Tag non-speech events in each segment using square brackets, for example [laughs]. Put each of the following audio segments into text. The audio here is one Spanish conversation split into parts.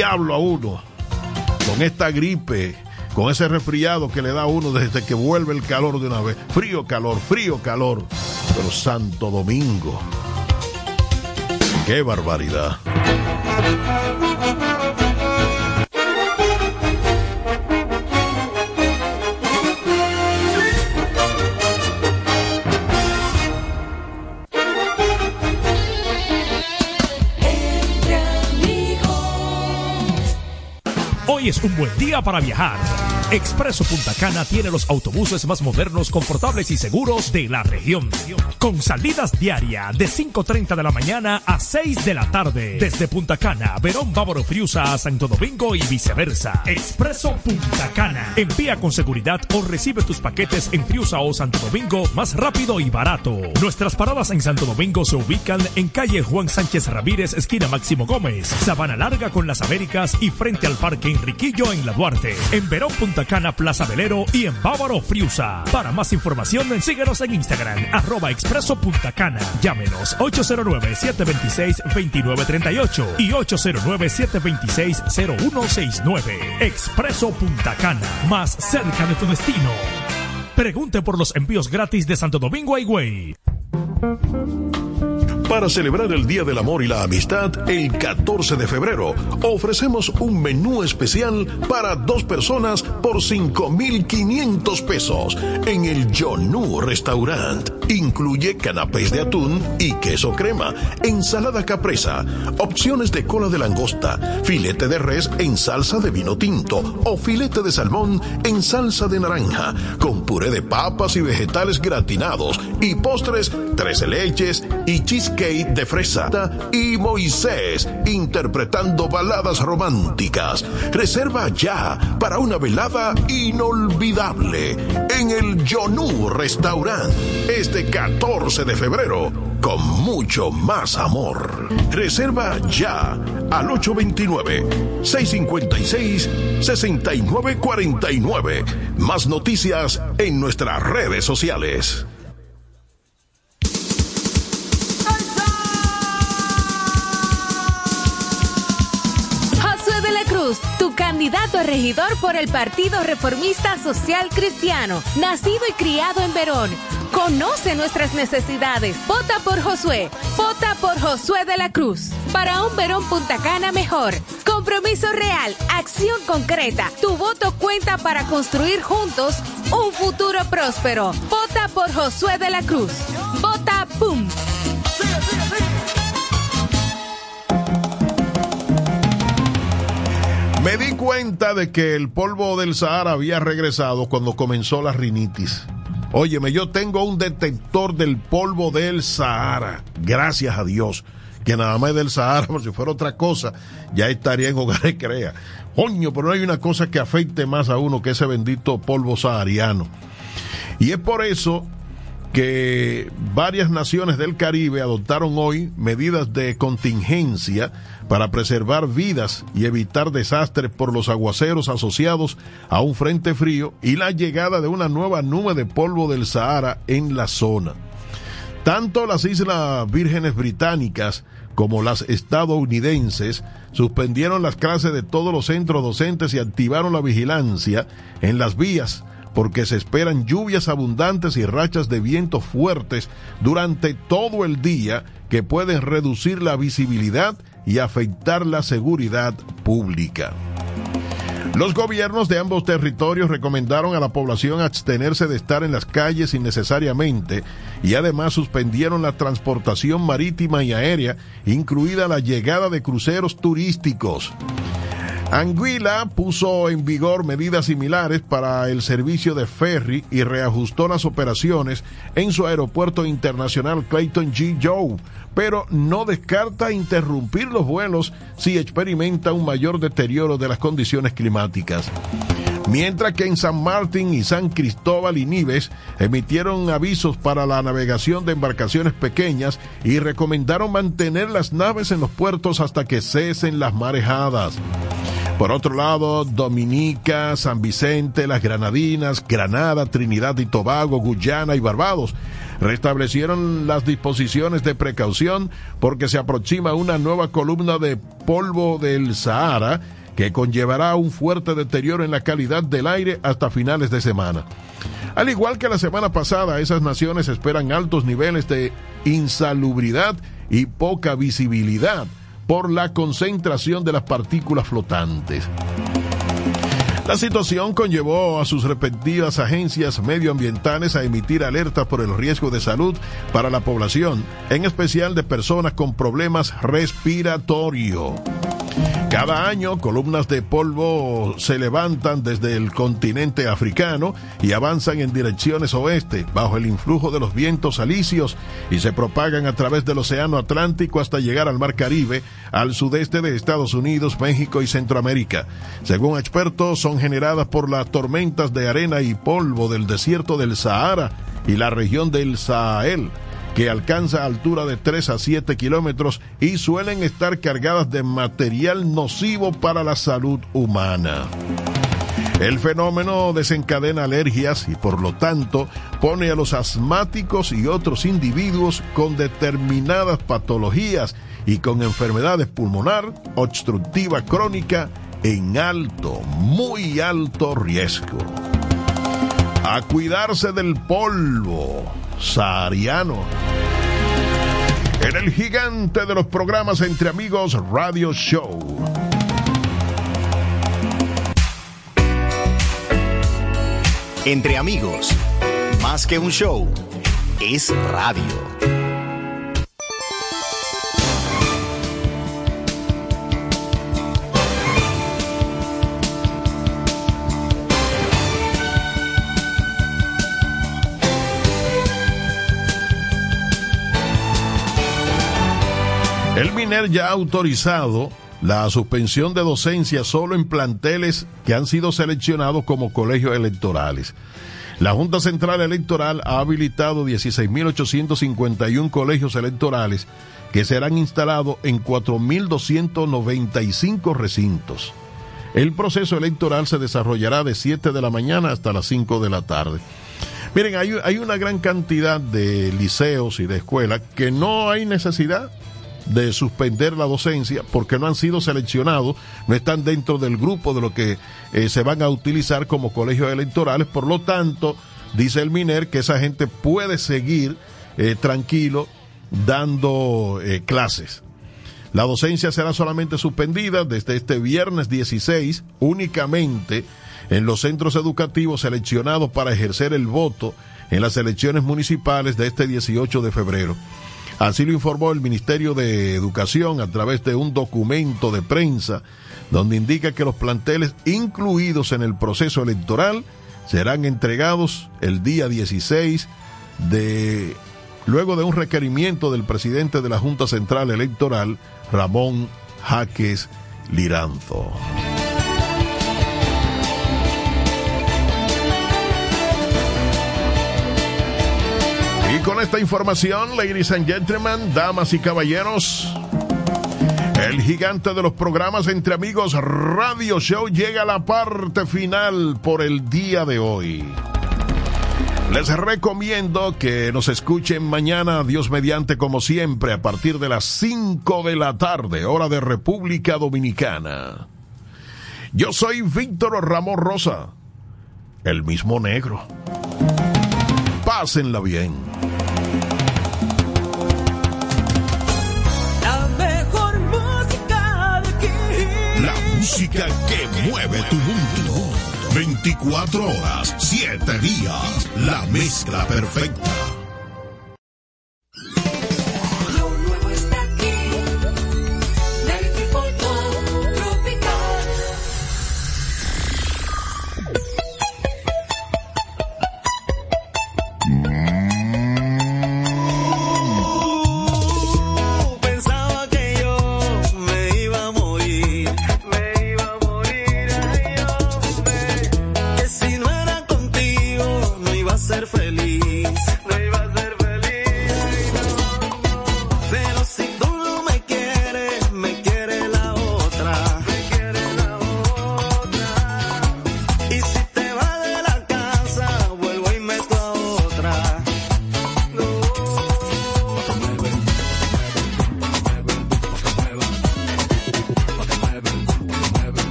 diablo a uno con esta gripe, con ese resfriado que le da a uno desde que vuelve el calor de una vez. Frío, calor, frío, calor. Pero Santo Domingo. ¡Qué barbaridad! Hoy es un buen día para viajar. Expreso Punta Cana tiene los autobuses más modernos, confortables y seguros de la región. Con salidas diarias de 5.30 de la mañana a 6 de la tarde. Desde Punta Cana, Verón, Bávaro, Friusa a Santo Domingo y viceversa. Expreso Punta Cana. Envía con seguridad o recibe tus paquetes en Friusa o Santo Domingo más rápido y barato. Nuestras paradas en Santo Domingo se ubican en calle Juan Sánchez Ramírez, esquina Máximo Gómez, Sabana Larga con las Américas y frente al Parque Enriquillo en La Duarte. En Verón, Punta Cana, Plaza Velero y en Bávaro, Friusa. Para más información, síguenos en Instagram, arroba expreso Punta Cana. Llámenos 809-726-2938 y 809-726-0169. Expreso Punta Cana, más cerca de tu destino. Pregunte por los envíos gratis de Santo Domingo a Higüey. Para celebrar el Día del Amor y la Amistad, el 14 de febrero, ofrecemos un menú especial para dos personas por 5,500 pesos en el Yonu Restaurant. Incluye canapés de atún y queso crema, ensalada capresa, opciones de cola de langosta, filete de res en salsa de vino tinto o filete de salmón en salsa de naranja, con puré de papas y vegetales gratinados y postres, tres leches y cheesecake de fresa y Moisés interpretando baladas románticas. Reserva ya para una velada inolvidable en el Yonu Restaurant este 14 de febrero con mucho más amor. Reserva ya al 829-656-6949. Más noticias en nuestras redes sociales. Candidato a regidor por el Partido Reformista Social Cristiano, nacido y criado en Verón. Conoce nuestras necesidades. Vota por Josué. Vota por Josué de la Cruz. Para un Verón Punta Cana mejor. Compromiso real. Acción concreta. Tu voto cuenta para construir juntos un futuro próspero. Vota por Josué de la Cruz. Vota Me di cuenta de que el polvo del Sahara había regresado cuando comenzó la rinitis. Óyeme, yo tengo un detector del polvo del Sahara. Gracias a Dios. Que nada más del Sahara, [laughs] por si fuera otra cosa, ya estaría en hogares [laughs] crea. Coño, pero no hay una cosa que afecte más a uno que ese bendito polvo sahariano. Y es por eso que varias naciones del Caribe adoptaron hoy medidas de contingencia para preservar vidas y evitar desastres por los aguaceros asociados a un frente frío y la llegada de una nueva nube de polvo del Sahara en la zona. Tanto las Islas Vírgenes Británicas como las estadounidenses suspendieron las clases de todos los centros docentes y activaron la vigilancia en las vías porque se esperan lluvias abundantes y rachas de viento fuertes durante todo el día que pueden reducir la visibilidad y afectar la seguridad pública. Los gobiernos de ambos territorios recomendaron a la población abstenerse de estar en las calles innecesariamente y además suspendieron la transportación marítima y aérea, incluida la llegada de cruceros turísticos. Anguila puso en vigor medidas similares para el servicio de ferry y reajustó las operaciones en su aeropuerto internacional Clayton G. Joe, pero no descarta interrumpir los vuelos si experimenta un mayor deterioro de las condiciones climáticas. Mientras que en San Martín y San Cristóbal y Nives emitieron avisos para la navegación de embarcaciones pequeñas y recomendaron mantener las naves en los puertos hasta que cesen las marejadas. Por otro lado, Dominica, San Vicente, las Granadinas, Granada, Trinidad y Tobago, Guyana y Barbados restablecieron las disposiciones de precaución porque se aproxima una nueva columna de polvo del Sahara que conllevará un fuerte deterioro en la calidad del aire hasta finales de semana. Al igual que la semana pasada, esas naciones esperan altos niveles de insalubridad y poca visibilidad por la concentración de las partículas flotantes. La situación conllevó a sus respectivas agencias medioambientales a emitir alertas por el riesgo de salud para la población, en especial de personas con problemas respiratorios. Cada año, columnas de polvo se levantan desde el continente africano y avanzan en direcciones oeste, bajo el influjo de los vientos alisios, y se propagan a través del Océano Atlántico hasta llegar al Mar Caribe, al sudeste de Estados Unidos, México y Centroamérica. Según expertos, son generadas por las tormentas de arena y polvo del desierto del Sahara y la región del Sahel que alcanza altura de 3 a 7 kilómetros y suelen estar cargadas de material nocivo para la salud humana. El fenómeno desencadena alergias y por lo tanto pone a los asmáticos y otros individuos con determinadas patologías y con enfermedades pulmonar, obstructiva crónica en alto, muy alto riesgo. A cuidarse del polvo sahariano. En el gigante de los programas Entre Amigos Radio Show. Entre Amigos, más que un show, es radio. El MINER ya ha autorizado la suspensión de docencia solo en planteles que han sido seleccionados como colegios electorales. La Junta Central Electoral ha habilitado 16.851 colegios electorales que serán instalados en 4.295 recintos. El proceso electoral se desarrollará de 7 de la mañana hasta las 5 de la tarde. Miren, hay, hay una gran cantidad de liceos y de escuelas que no hay necesidad de suspender la docencia porque no han sido seleccionados, no están dentro del grupo de lo que eh, se van a utilizar como colegios electorales. Por lo tanto, dice el MINER que esa gente puede seguir eh, tranquilo dando eh, clases. La docencia será solamente suspendida desde este viernes 16 únicamente en los centros educativos seleccionados para ejercer el voto en las elecciones municipales de este 18 de febrero. Así lo informó el Ministerio de Educación a través de un documento de prensa donde indica que los planteles incluidos en el proceso electoral serán entregados el día 16 de luego de un requerimiento del presidente de la Junta Central Electoral, Ramón Jaques Liranzo. Con esta información, ladies and gentlemen, damas y caballeros, el gigante de los programas Entre Amigos Radio Show llega a la parte final por el día de hoy. Les recomiendo que nos escuchen mañana, Dios mediante, como siempre, a partir de las 5 de la tarde, hora de República Dominicana. Yo soy Víctor Ramón Rosa, el mismo negro. Pásenla bien. Música que mueve tu mundo. 24 horas, 7 días. La mezcla perfecta.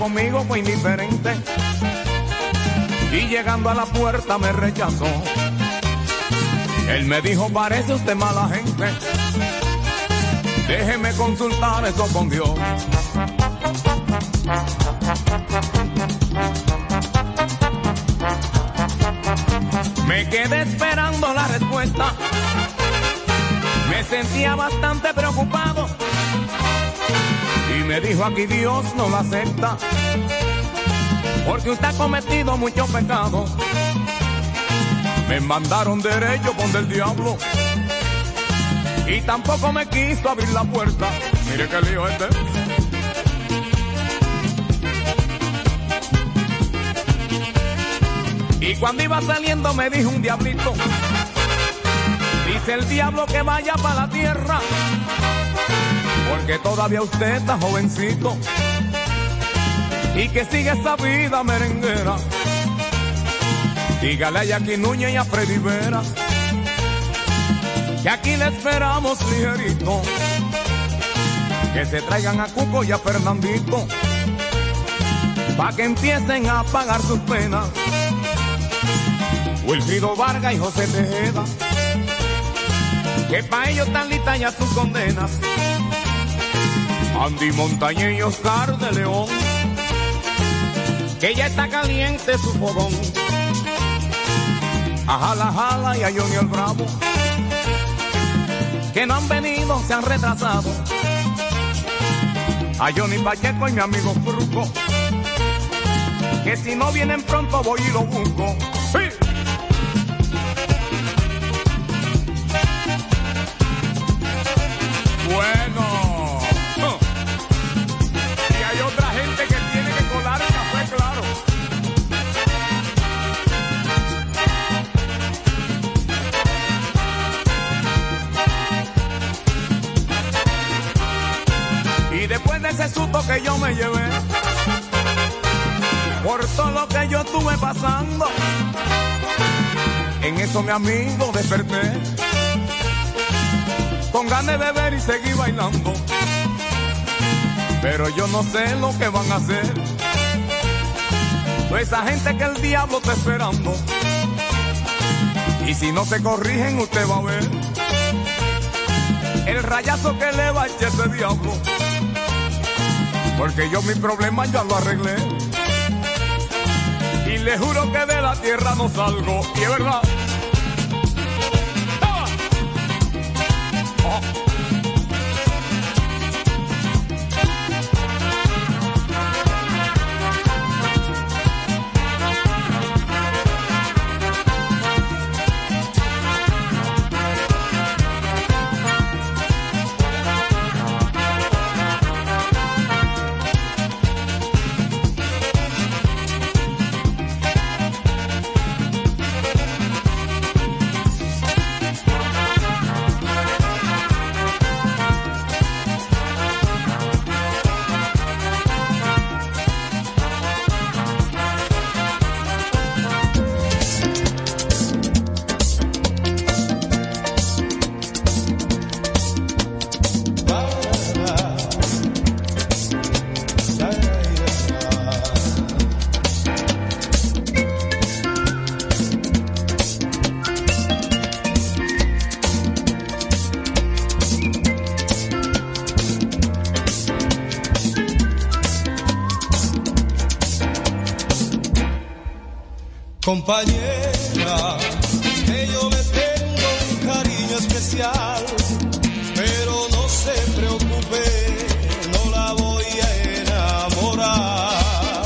conmigo fue indiferente y llegando a la puerta me rechazó. Él me dijo, parece usted mala gente, déjeme consultar eso con Dios. Me quedé esperando la respuesta, me sentía bastante preocupado me dijo aquí Dios no lo acepta, porque usted ha cometido muchos pecados. Me mandaron derecho con el diablo y tampoco me quiso abrir la puerta. Mire qué lío este. Y cuando iba saliendo me dijo un diablito, dice el diablo que vaya para la tierra porque todavía usted está jovencito y que sigue esa vida merenguera. Dígale a Jackie Núñez y a Freddy Vera que aquí le esperamos ligerito. Que se traigan a Cuco y a Fernandito pa' que empiecen a pagar sus penas. Wilfrido Vargas y José Tejeda, que pa' ellos están listas ya sus condenas. Andy Montañez y Oscar de León, que ya está caliente su fogón. A Jala Jala y a Johnny el Bravo, que no han venido, se han retrasado. A Johnny Pacheco y mi amigo Fruco, que si no vienen pronto voy y lo busco. ¡Sí! Bueno. Que yo me llevé, por todo lo que yo estuve pasando, en eso mi amigo desperté, con ganas de beber y seguir bailando. Pero yo no sé lo que van a hacer. Toda esa gente que el diablo está esperando. Y si no se corrigen, usted va a ver el rayazo que le va a echar ese diablo. Porque yo mi problema ya lo arreglé. Y le juro que de la tierra no salgo. Y es verdad. Compañera, que yo le tengo un cariño especial, pero no se preocupe, no la voy a enamorar.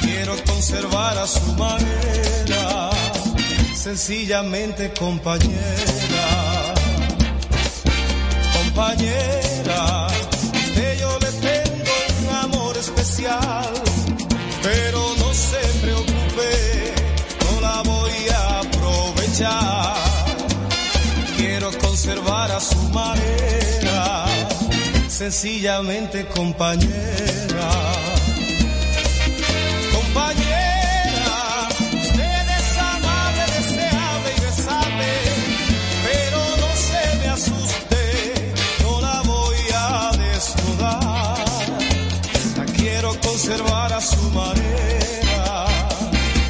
Quiero conservar a su manera, sencillamente. Compañera, sencillamente compañera. Compañera, usted es amable, deseable y besable, pero no se me asuste, no la voy a desnudar. La quiero conservar a su manera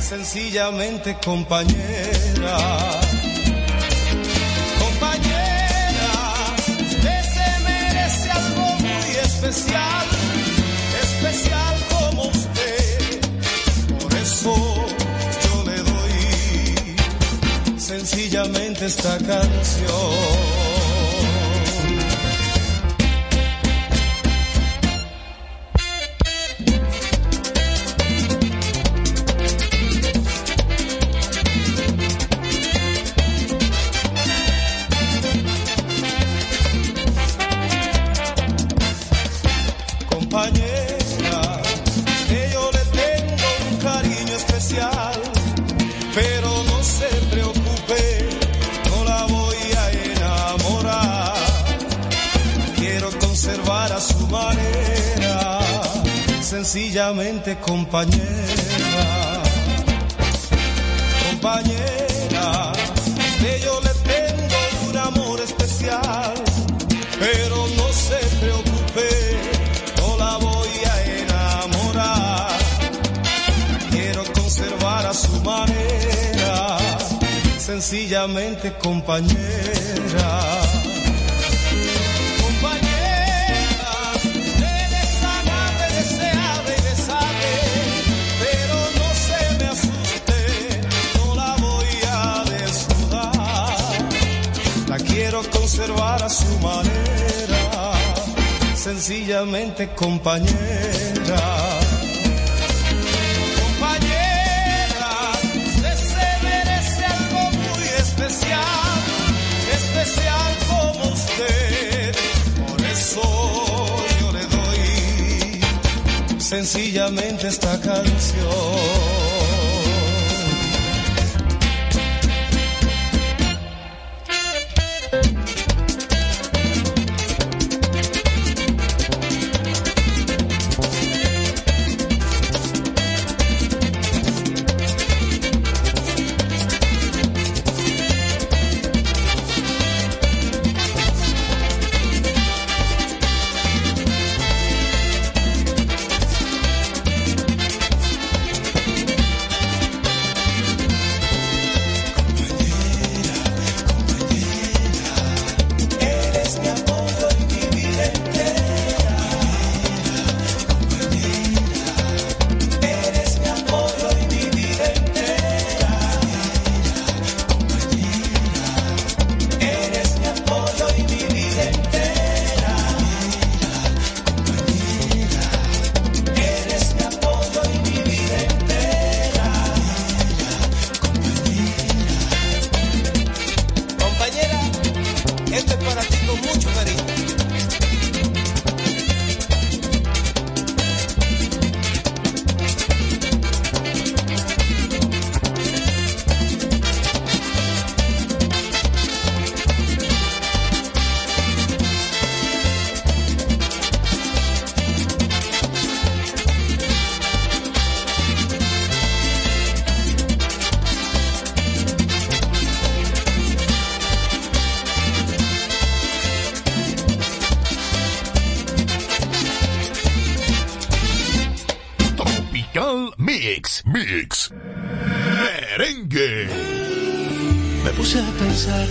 sencillamente compañera. Especial, especial como usted. Por eso yo le doy sencillamente esta canción. Sencillamente compañera. Compañera, que yo le tengo un amor especial, pero no se preocupe no la voy a enamorar. Quiero conservar a su manera, sencillamente compañera. sencillamente compañera. Compañera, se, se merece algo muy especial, especial como usted. Por eso yo le doy sencillamente esta canción. Mix Merengue. Me puse a pensar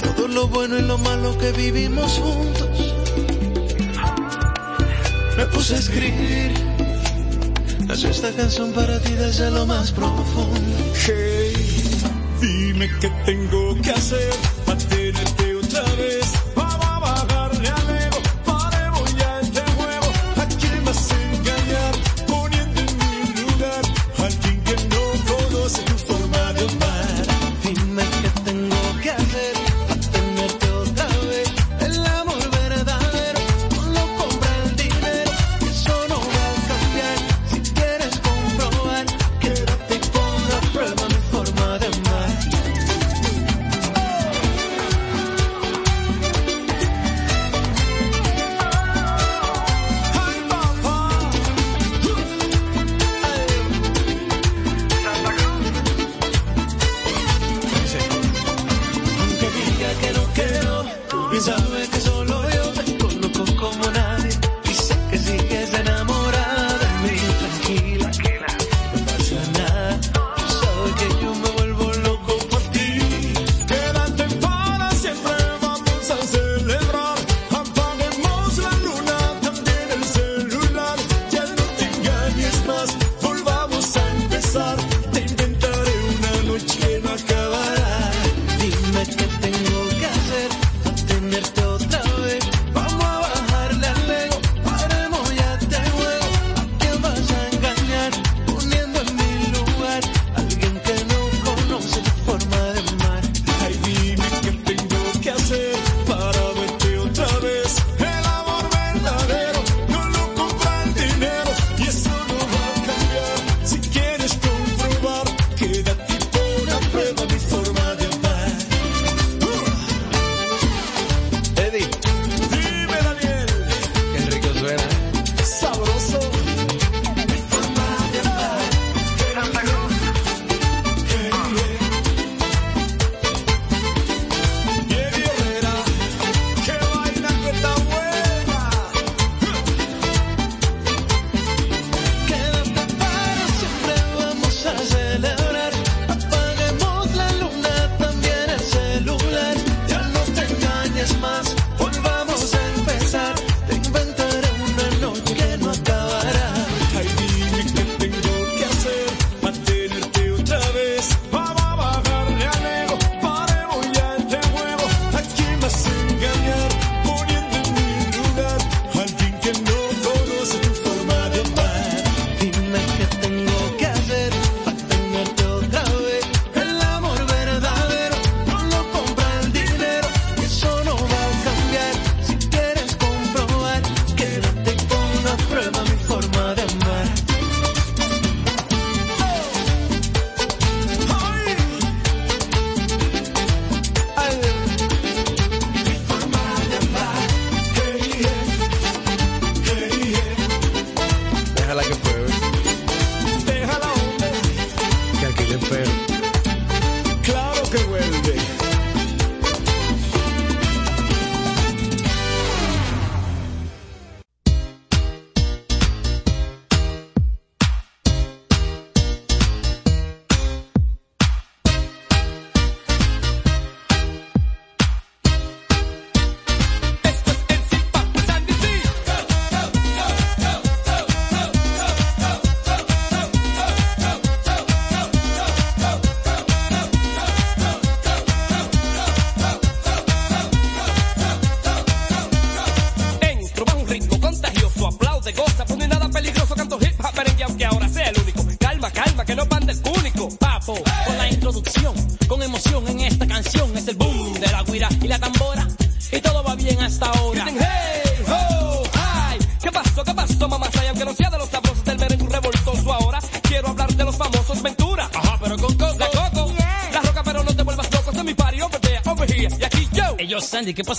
todo lo bueno y lo malo que vivimos juntos. Me puse a escribir. Esta canción para ti desde lo más profundo. Hey, dime qué tengo que hacer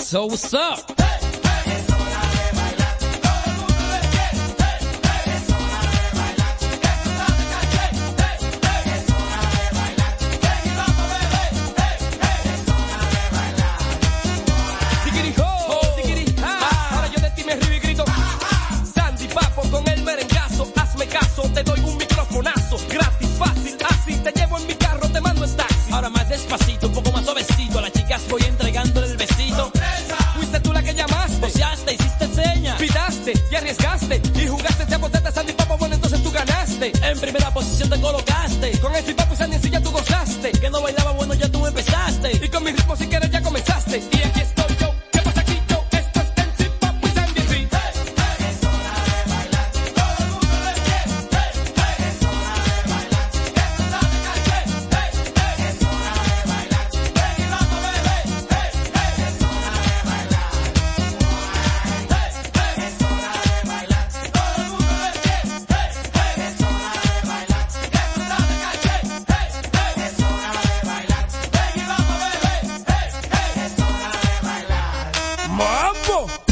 So what's up? Four.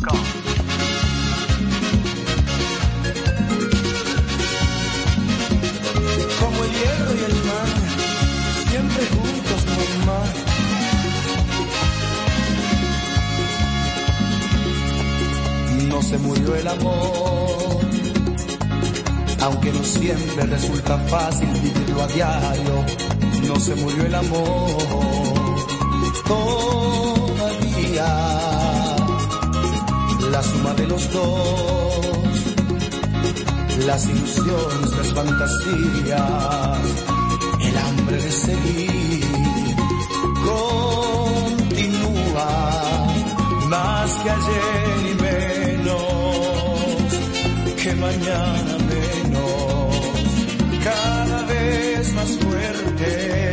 gmail.com. más que ayer y menos que mañana menos. Cada vez más fuerte,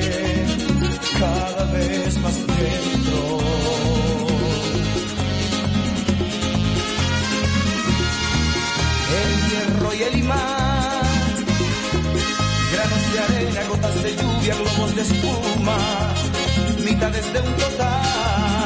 cada vez más dentro. El hierro y el imán, granos de arena, gotas de lluvia, globos de espuma, mitades de un total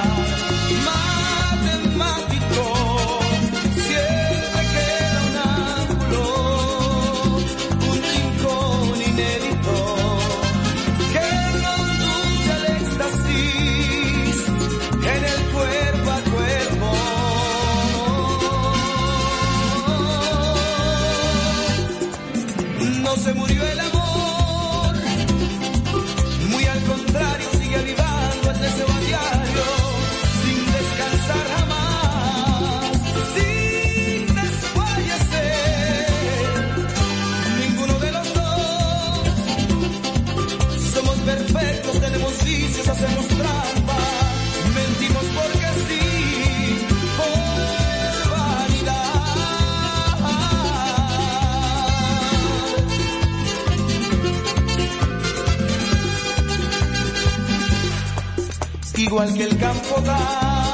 igual que el campo da.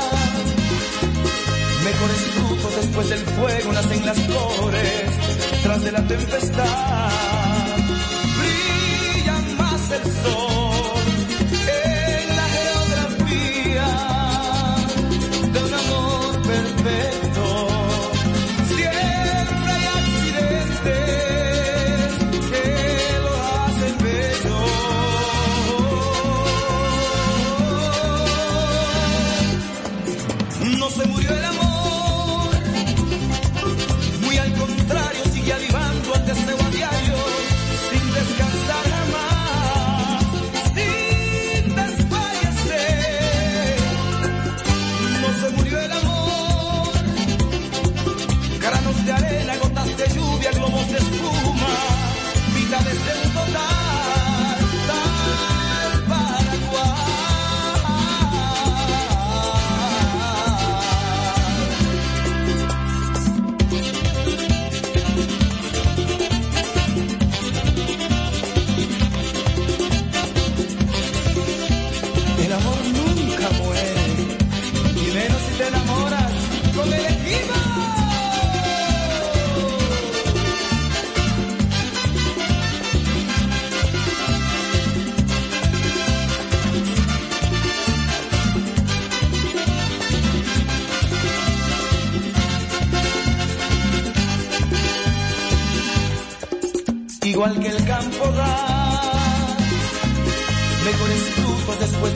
Mejores frutos después del fuego nacen las flores, tras de la tempestad.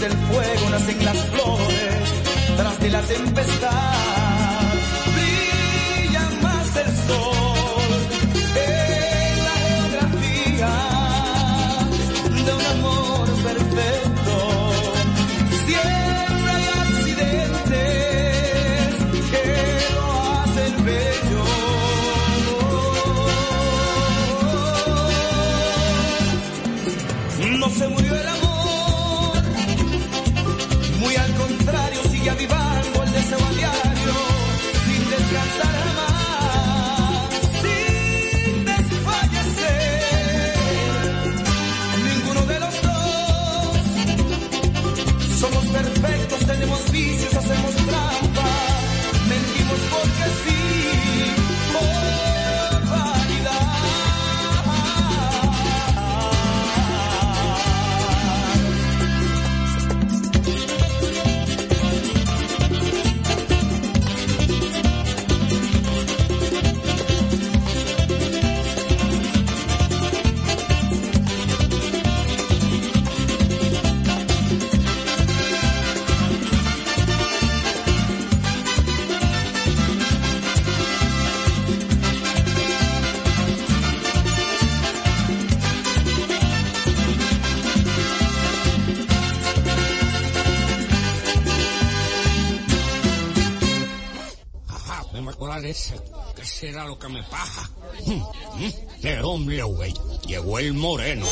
del fuego nacen las flores, tras de la tempestad. lo que me pasa. [laughs] Mm, mm, Pero hombre, güey, llegó el moreno.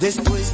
Después